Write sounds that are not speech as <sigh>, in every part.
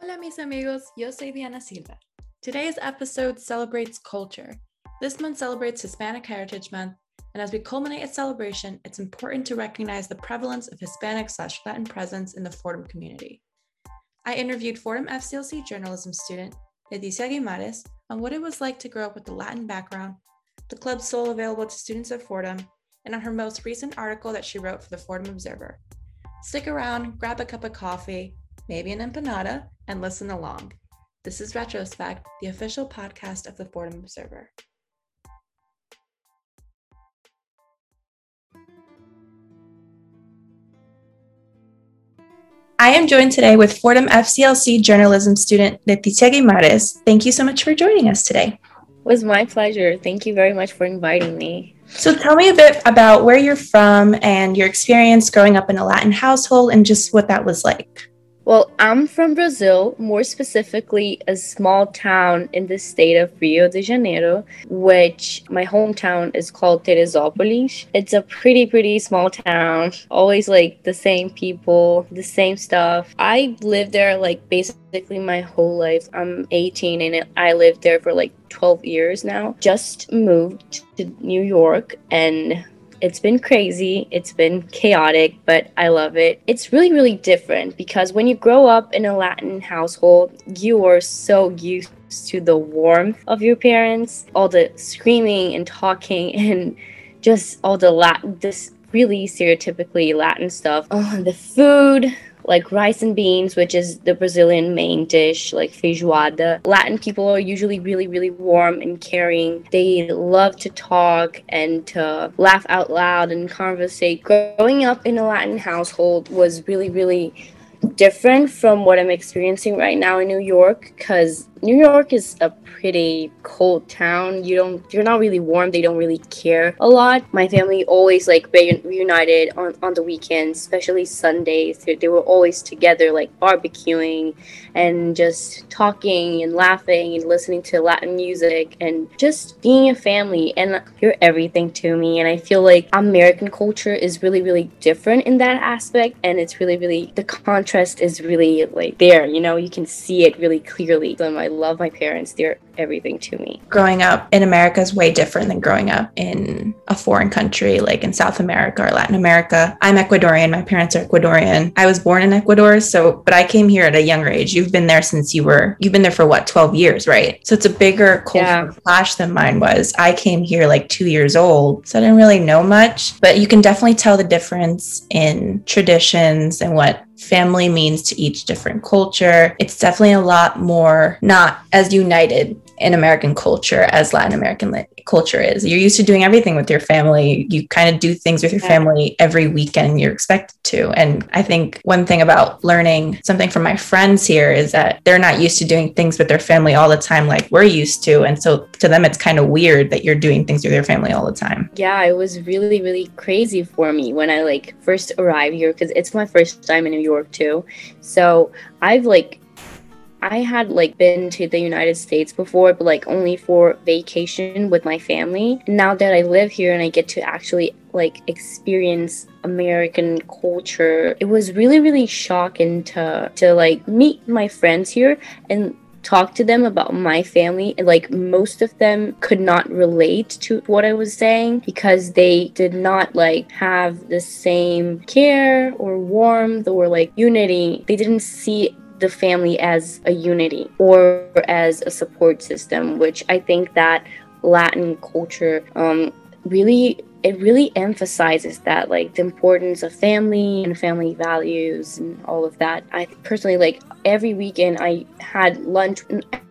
Hola mis amigos, yo soy Diana Silva. Today's episode celebrates culture. This month celebrates Hispanic Heritage Month, and as we culminate its celebration, it's important to recognize the prevalence of Hispanic slash Latin presence in the Fordham community. I interviewed Fordham FCLC journalism student Leticia Guimares on what it was like to grow up with a Latin background, the club's Sol available to students of Fordham, and on her most recent article that she wrote for the Fordham Observer. Stick around, grab a cup of coffee, maybe an empanada, and listen along. This is Retrospect, the official podcast of the Fordham Observer. I am joined today with Fordham FCLC journalism student Leticia Guimares. Thank you so much for joining us today. It was my pleasure. Thank you very much for inviting me. So, tell me a bit about where you're from and your experience growing up in a Latin household and just what that was like. Well, I'm from Brazil, more specifically a small town in the state of Rio de Janeiro, which my hometown is called Teresópolis. It's a pretty, pretty small town, always like the same people, the same stuff. I lived there like basically my whole life. I'm 18 and I lived there for like 12 years now. Just moved to New York and it's been crazy, it's been chaotic, but I love it. It's really, really different because when you grow up in a Latin household, you are so used to the warmth of your parents, all the screaming and talking, <laughs> and just all the Latin, this really stereotypically Latin stuff. Oh, the food, like rice and beans, which is the Brazilian main dish, like feijoada. Latin people are usually really, really warm and caring. They love to talk and to laugh out loud and conversate. Growing up in a Latin household was really, really different from what I'm experiencing right now in New York because New York is a pretty cold town. You don't, you're not really warm. They don't really care a lot. My family always like reunited on, on the weekends, especially Sundays. They were always together, like barbecuing and just talking and laughing and listening to Latin music and just being a family. And you're everything to me. And I feel like American culture is really, really different in that aspect. And it's really, really, the contrast is really like there, you know, you can see it really clearly. So I love my parents. They're everything to me. Growing up in America is way different than growing up in a foreign country like in South America or Latin America. I'm Ecuadorian. My parents are Ecuadorian. I was born in Ecuador, so but I came here at a younger age. You've been there since you were you've been there for what, 12 years, right? So it's a bigger cultural yeah. clash than mine was. I came here like 2 years old, so I didn't really know much, but you can definitely tell the difference in traditions and what family means to each different culture. It's definitely a lot more not as united in American culture as Latin American li- culture is. You're used to doing everything with your family. You kind of do things with your family every weekend you're expected to. And I think one thing about learning something from my friends here is that they're not used to doing things with their family all the time like we're used to. And so to them, it's kind of weird that you're doing things with your family all the time. Yeah, it was really, really crazy for me when I like first arrived here because it's my first time in New York too. So I've like I had like been to the United States before, but like only for vacation with my family. Now that I live here and I get to actually like experience American culture, it was really really shocking to to like meet my friends here and talk to them about my family like most of them could not relate to what I was saying because they did not like have the same care or warmth or like unity. They didn't see the family as a unity or as a support system, which I think that Latin culture um, really it really emphasizes that like the importance of family and family values and all of that. I personally like every weekend i had lunch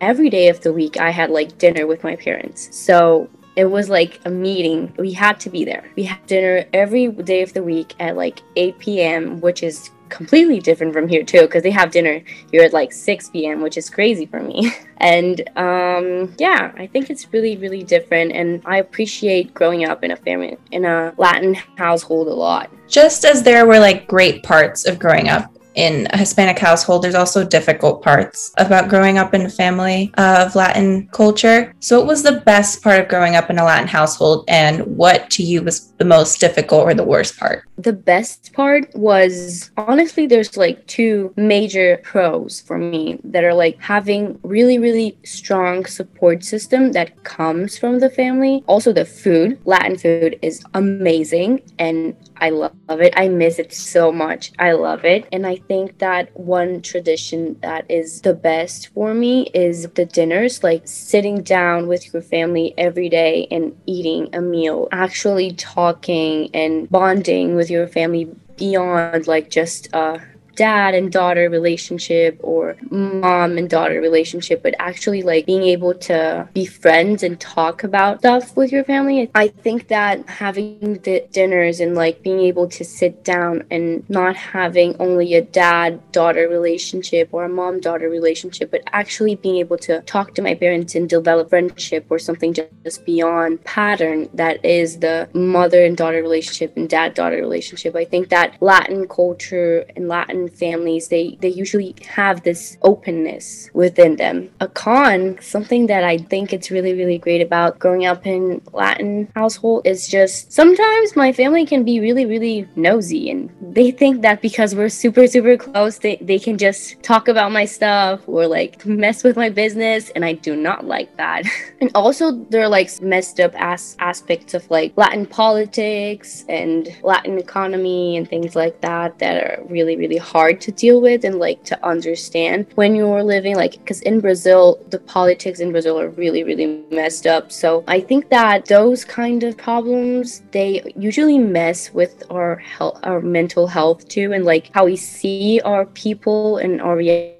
every day of the week i had like dinner with my parents. So it was like a meeting. We had to be there. We had dinner every day of the week at like 8 p.m which is completely different from here too because they have dinner here at like 6 p.m which is crazy for me. <laughs> And um, yeah i think it's really really different and i appreciate growing up in a family in a latin household a lot. Just as there were like great parts of growing up in a Hispanic household, there's also difficult parts about growing up in a family of Latin culture. So, what was the best part of growing up in a Latin household, and what to you was the most difficult or the worst part? The best part was honestly, there's like two major pros for me that are like having really, really strong support system that comes from the family. Also, the food, Latin food is amazing and I love it. I miss it so much. I love it. And I think that one tradition that is the best for me is the dinners, like sitting down with your family every day and eating a meal, actually talking and bonding with your family beyond like just uh dad and daughter relationship or mom and daughter relationship, but actually like being able to be friends and talk about stuff with your family. I think that having the dinners and like being able to sit down and not having only a dad daughter relationship or a mom daughter relationship, but actually being able to talk to my parents and develop friendship or something just beyond pattern that is the mother and daughter relationship and dad daughter relationship. I think that Latin culture and Latin families they they usually have this openness within them. A con something that i think it's really really great about growing up in latin household is just sometimes my family can be really really nosy and they think that because we're super super close they, they can just talk about my stuff or like mess with my business and i do not like that. <laughs> And also there are like messed up ass aspects of like latin politics and latin economy and things like that that are really really hard to deal with and like to understand when you're living like because in brazil the politics in brazil are really really messed up. So i think that those kind of problems they usually mess with our health our mental health too and like how we see our people and our reality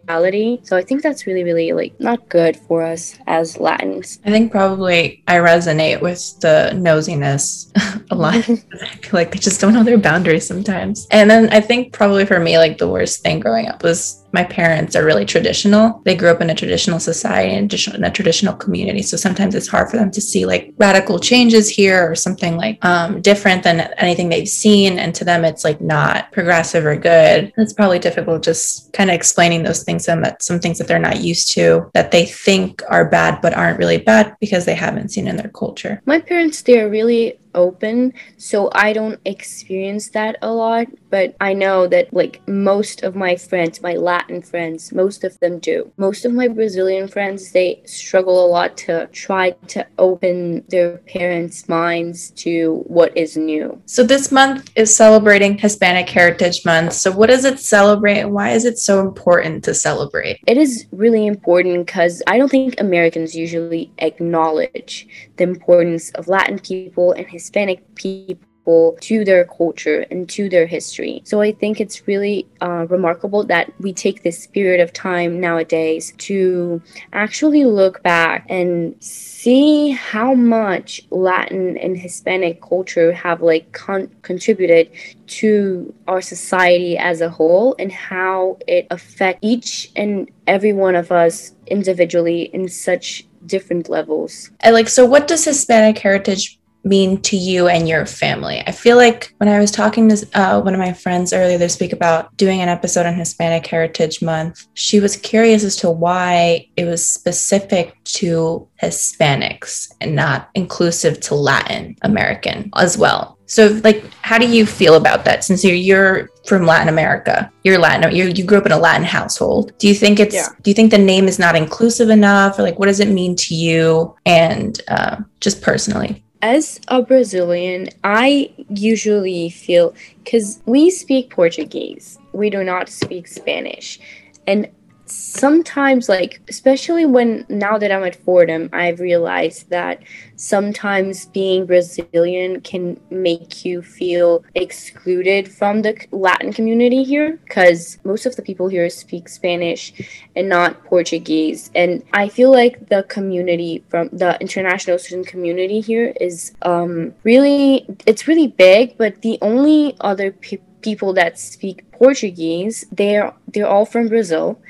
so i think that's really really like not good for us as latins. I think probably i resonate with the nosiness <laughs> a lot. <laughs> I feel like they just don't know their boundaries sometimes. And then i think probably for me like the worst thing growing up was my parents are really traditional. They grew up in a traditional society and in a traditional community. So sometimes it's hard for them to see like radical changes here or something like um, different than anything they've seen. And to them, it's like not progressive or good. It's probably difficult just kind of explaining those things and that some things that they're not used to that they think are bad but aren't really bad because they haven't seen in their culture. My parents, they're really open so i don't experience that a lot but i know that like most of my friends my latin friends most of them do. Most of my brazilian friends they struggle a lot to try to open their parents minds to what is new. So this month is celebrating hispanic heritage month. So what does it celebrate and why is it so important to celebrate? It is really important because i don't think americans usually acknowledge the importance of latin people and his Hispanic people to their culture and to their history. So I think it's really uh, remarkable that we take this period of time nowadays to actually look back and see how much Latin and Hispanic culture have like con- contributed to our society as a whole and how it affects each and every one of us individually in such different levels. And like so what does Hispanic heritage mean to you and your family? I feel like when I was talking to uh, one of my friends earlier this week about doing an episode on Hispanic Heritage Month, she was curious as to why it was specific to Hispanics and not inclusive to Latin American as well. So, like, how do you feel about that? Since you're, you're from Latin America, you're Latin, you you grew up in a Latin household. Do you think it's? Yeah. Do you think the name is not inclusive enough, or like, what does it mean to you and uh, just personally? As a Brazilian, I usually feel because we speak Portuguese, we do not speak Spanish. And sometimes like especially when now that i'm at fordham i've realized that sometimes being brazilian can make you feel excluded from the latin community here because most of the people here speak spanish and not portuguese and i feel like the community from the international student community here is um really it's really big but the only other people people that speak Portuguese, they're they're all from Brazil.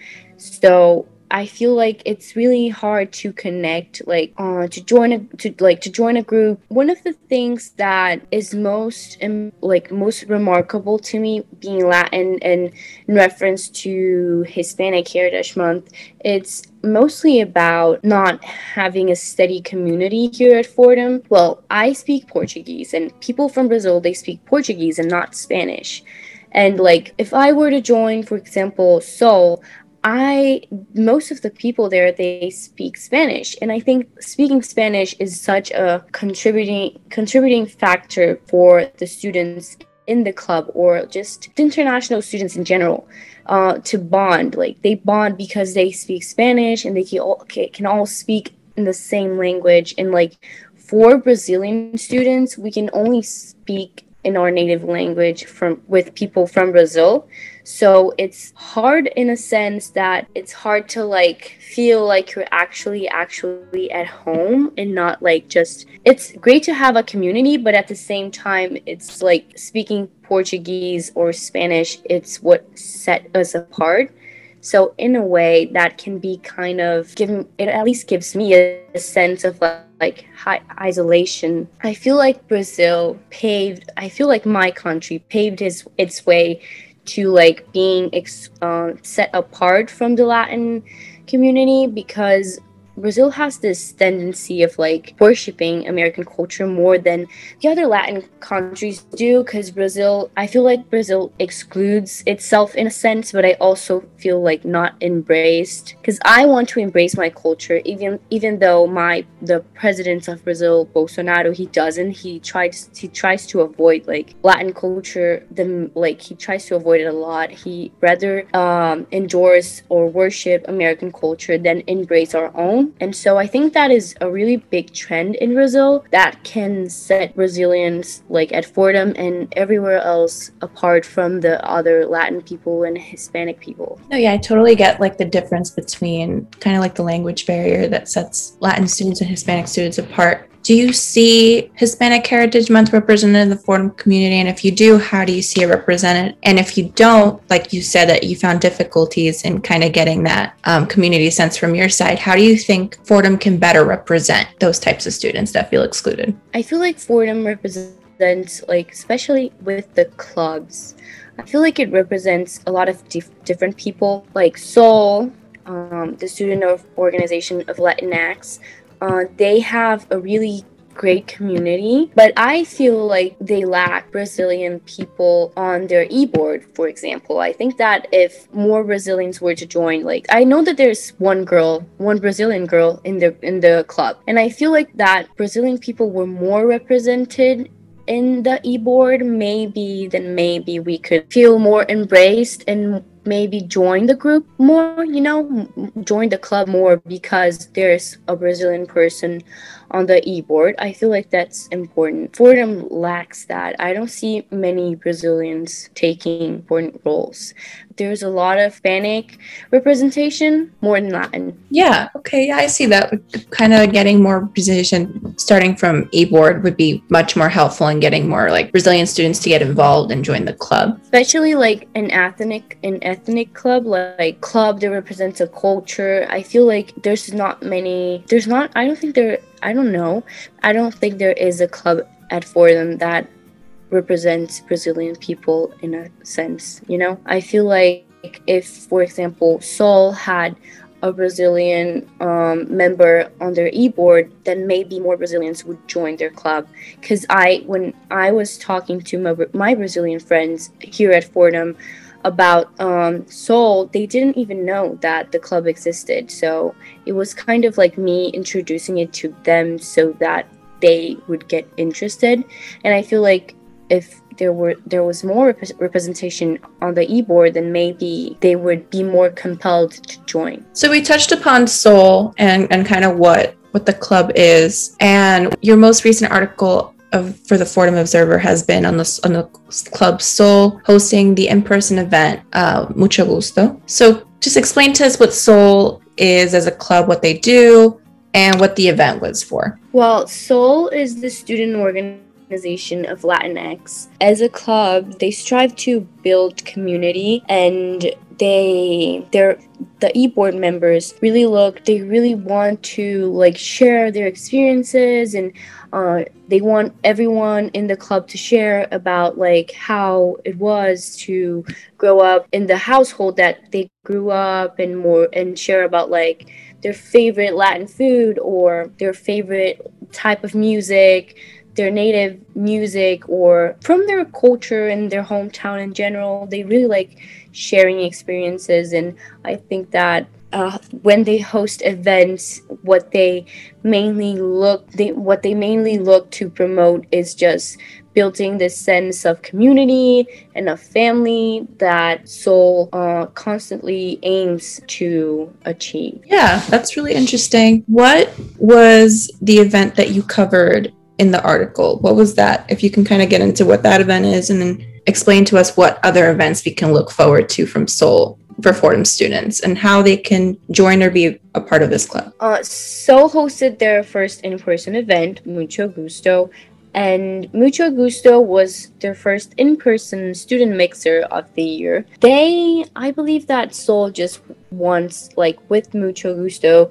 So I feel like it's really hard to connect, like uh, to join a to like to join a group. One of the things that is most like most remarkable to me being Latin and in reference to Hispanic Heritage Month, it's mostly about not having a steady community here at Fordham. Well, I speak Portuguese, and people from Brazil they speak Portuguese and not Spanish. And like, if I were to join, for example, Sol, I most of the people there they speak Spanish, and I think speaking Spanish is such a contributing contributing factor for the students in the club or just international students in general uh, to bond. Like they bond because they speak Spanish and they can all, can all speak in the same language. And like for Brazilian students, we can only speak in our native language from with people from Brazil. So it's hard in a sense that it's hard to like feel like you're actually actually at home and not like just it's great to have a community but at the same time it's like speaking Portuguese or Spanish it's what set us apart. So in a way that can be kind of given it at least gives me a, a sense of like, like high isolation. I feel like Brazil paved I feel like my country paved his its way to like being ex- uh, set apart from the Latin community because Brazil has this tendency of like worshiping American culture more than the other Latin countries do because Brazil, I feel like Brazil excludes itself in a sense, but I also feel like not embraced because I want to embrace my culture even even though my the president of Brazil, Bolsonaro, he doesn't. He tries he tries to avoid like Latin culture, the like he tries to avoid it a lot. He rather um endorse or worship American culture than embrace our own and so I think that is a really big trend in Brazil that can set Brazilians like at Fordham and everywhere else apart from the other Latin people and Hispanic people. No, yeah, I totally get like the difference between kind of like the language barrier that sets Latin students and Hispanic students apart do you see Hispanic Heritage Month represented in the Fordham community? And if you do, how do you see it represented? And if you don't, like you said that you found difficulties in kind of getting that um, community sense from your side, how do you think Fordham can better represent those types of students that feel excluded? I feel like Fordham represents, like, especially with the clubs, I feel like it represents a lot of dif- different people, like Sol, um, the student of organization of Latinx, uh, they have a really great community, but I feel like they lack Brazilian people on their e-board, for example. I think that if more Brazilians were to join, like I know that there's one girl, one Brazilian girl in the in the club, and I feel like that Brazilian people were more represented in the e-board maybe then maybe we could feel more embraced and maybe join the group more, you know, join the club more because there's a Brazilian person on the e-board. I feel like that's important. Fordham lacks that. I don't see many Brazilians taking important roles. There's a lot of Hispanic representation more than Latin. Yeah, okay, yeah, I see that. Kind of getting more representation starting from e-board would be much more helpful in getting more like Brazilian students to get involved and join the club. Especially like an ethnic an ethnic club, like club that represents a culture. I feel like there's not many there's not I don't think there I don't know. I don't think there is a club at Fordham that represents Brazilian people in a sense, you know? I feel like if, for example, Sol had a Brazilian um, member on their e-board, then maybe more Brazilians would join their club. Because I, when I was talking to my, my Brazilian friends here at Fordham, about um, Sol, they didn't even know that the club existed. So it was kind of like me introducing it to them so that they would get interested. And I feel like if there were there was more rep- representation on the e-board then maybe they would be more compelled to join so we touched upon Sol and and kind of what what the club is and your most recent article of, for the Fordham Observer has been on the on the club Sol hosting the in-person event uh, Mucho Gusto. So just explain to us what Sol is as a club, what they do, and what the event was for. Well, Sol is the student organization of Latinx. As a club, they strive to build community and they they're the e-board members really look they really want to like share their experiences and uh, they want everyone in the club to share about like how it was to grow up in the household that they grew up and more and share about like their favorite latin food or their favorite type of music their native music or from their culture and their hometown in general. They really like sharing experiences, and I think that uh, when they host events, what they mainly look they what they mainly look to promote is just building this sense of community and of family that Sol uh, constantly aims to achieve. Yeah, that's really interesting. What was the event that you covered in the article. What was that? If you can kind of get into what that event is and then explain to us what other events we can look forward to from Sol for Fordham students and how they can join or be a part of this club. Uh, Sol hosted their first in person event, Mucho Gusto, and Mucho Gusto was their first in person student mixer of the year. They, I believe that Sol just wants, like with Mucho Gusto,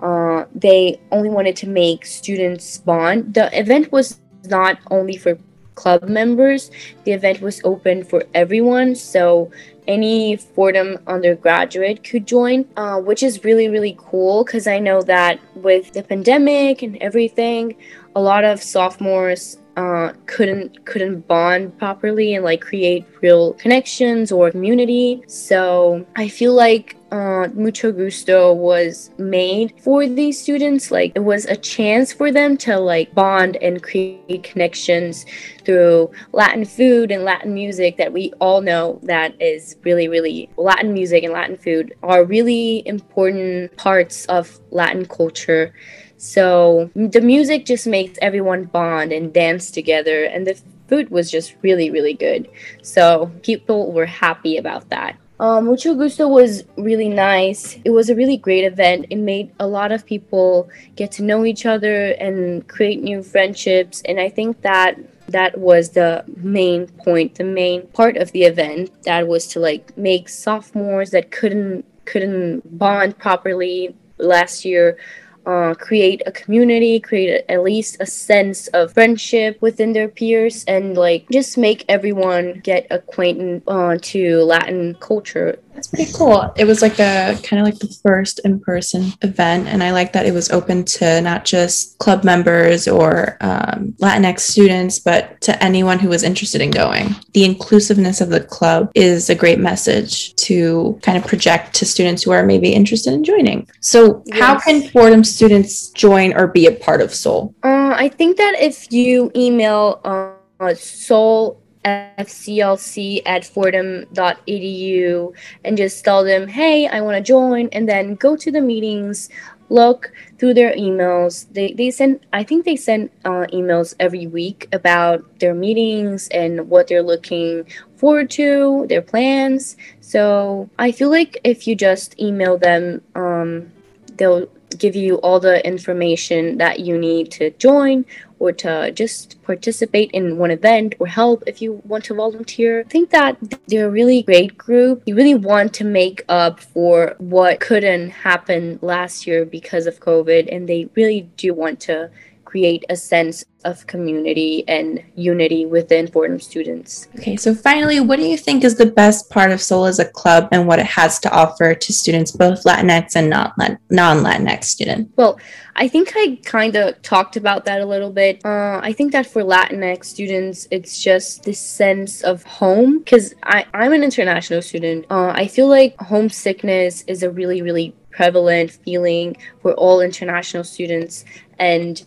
uh, they only wanted to make students bond. The event was not only for club members, the event was open for everyone. So any Fordham undergraduate could join, uh, which is really, really cool because I know that with the pandemic and everything, a lot of sophomores uh, couldn't couldn't bond properly and like create real connections or community. So I feel like uh, Mucho Gusto was made for these students. Like it was a chance for them to like bond and create connections through Latin food and Latin music that we all know that is really, really Latin music and Latin food are really important parts of Latin culture. So the music just makes everyone bond and dance together, and the food was just really, really good. So people were happy about that. Um, Mucho Gusto was really nice. It was a really great event. It made a lot of people get to know each other and create new friendships. And I think that that was the main point, the main part of the event. That was to like make sophomores that couldn't couldn't bond properly last year uh, create a community, create a, at least a sense of friendship within their peers, and like just make everyone get acquainted uh, to Latin culture that's pretty cool. It was like a kind of like the first in person event. And I like that it was open to not just club members or um, Latinx students, but to anyone who was interested in going. The inclusiveness of the club is a great message to kind of project to students who are maybe interested in joining. So, yes. how can Fordham students join or be a part of Sol? Uh, I think that if you email uh, Sol fclc at fordham.edu and just tell them, hey, I want to join, and then go to the meetings, look through their emails. They, they send, I think they send uh, emails every week about their meetings and what they're looking forward to, their plans. So I feel like if you just email them, um, they'll give you all the information that you need to join or to just participate in one event or help if you want to volunteer. I think that they're a really great group. You really want to make up for what couldn't happen last year because of COVID, and they really do want to create a sense of community and unity within Fordham students. Okay, so finally, what do you think is the best part of Sol as a club and what it has to offer to students, both Latinx and non Latinx students? Well, I think I kind of talked about that a little bit. Uh, I think that for Latinx students, it's just this sense of home because I'm an international student. Uh, I feel like homesickness is a really, really prevalent feeling for all international students. And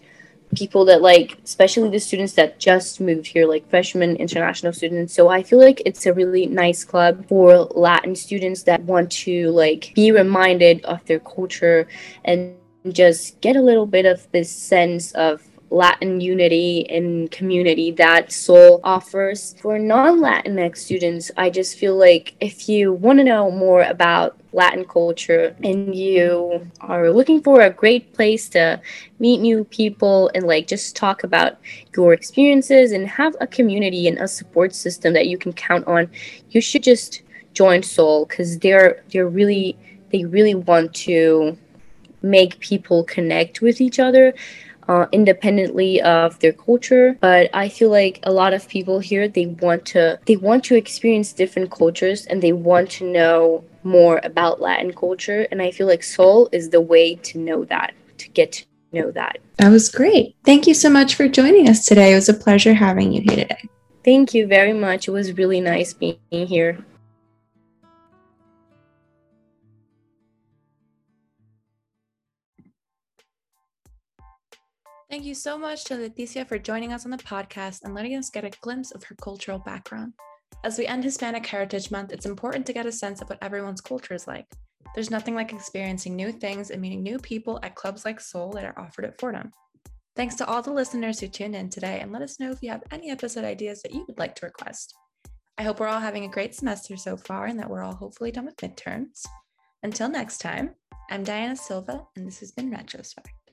people that like especially the students that just moved here like freshmen international students so i feel like it's a really nice club for latin students that want to like be reminded of their culture and just get a little bit of this sense of Latin unity and community that Sol offers. For non Latinx students, I just feel like if you want to know more about Latin culture and you are looking for a great place to meet new people and like just talk about your experiences and have a community and a support system that you can count on, you should just join Sol because they're they're really they really want to make people connect with each other uh, independently of their culture. But i feel like a lot of people here they want to they want to experience different cultures and they want to know more about latin culture and i feel like Sol is the way to know that to get to know that. That was great. Thank you so much for joining us today. It was a pleasure having you here today. Thank you very much. It was really nice being here. Thank you so much to Leticia for joining us on the podcast and letting us get a glimpse of her cultural background. As we end Hispanic Heritage Month, it's important to get a sense of what everyone's culture is like. There's nothing like experiencing new things and meeting new people at clubs like Sol that are offered at Fordham. Thanks to all the listeners who tuned in today, and let us know if you have any episode ideas that you would like to request. I hope we're all having a great semester so far and that we're all hopefully done with midterms. Until next time, I'm Diana Silva, and this has been Retrospect.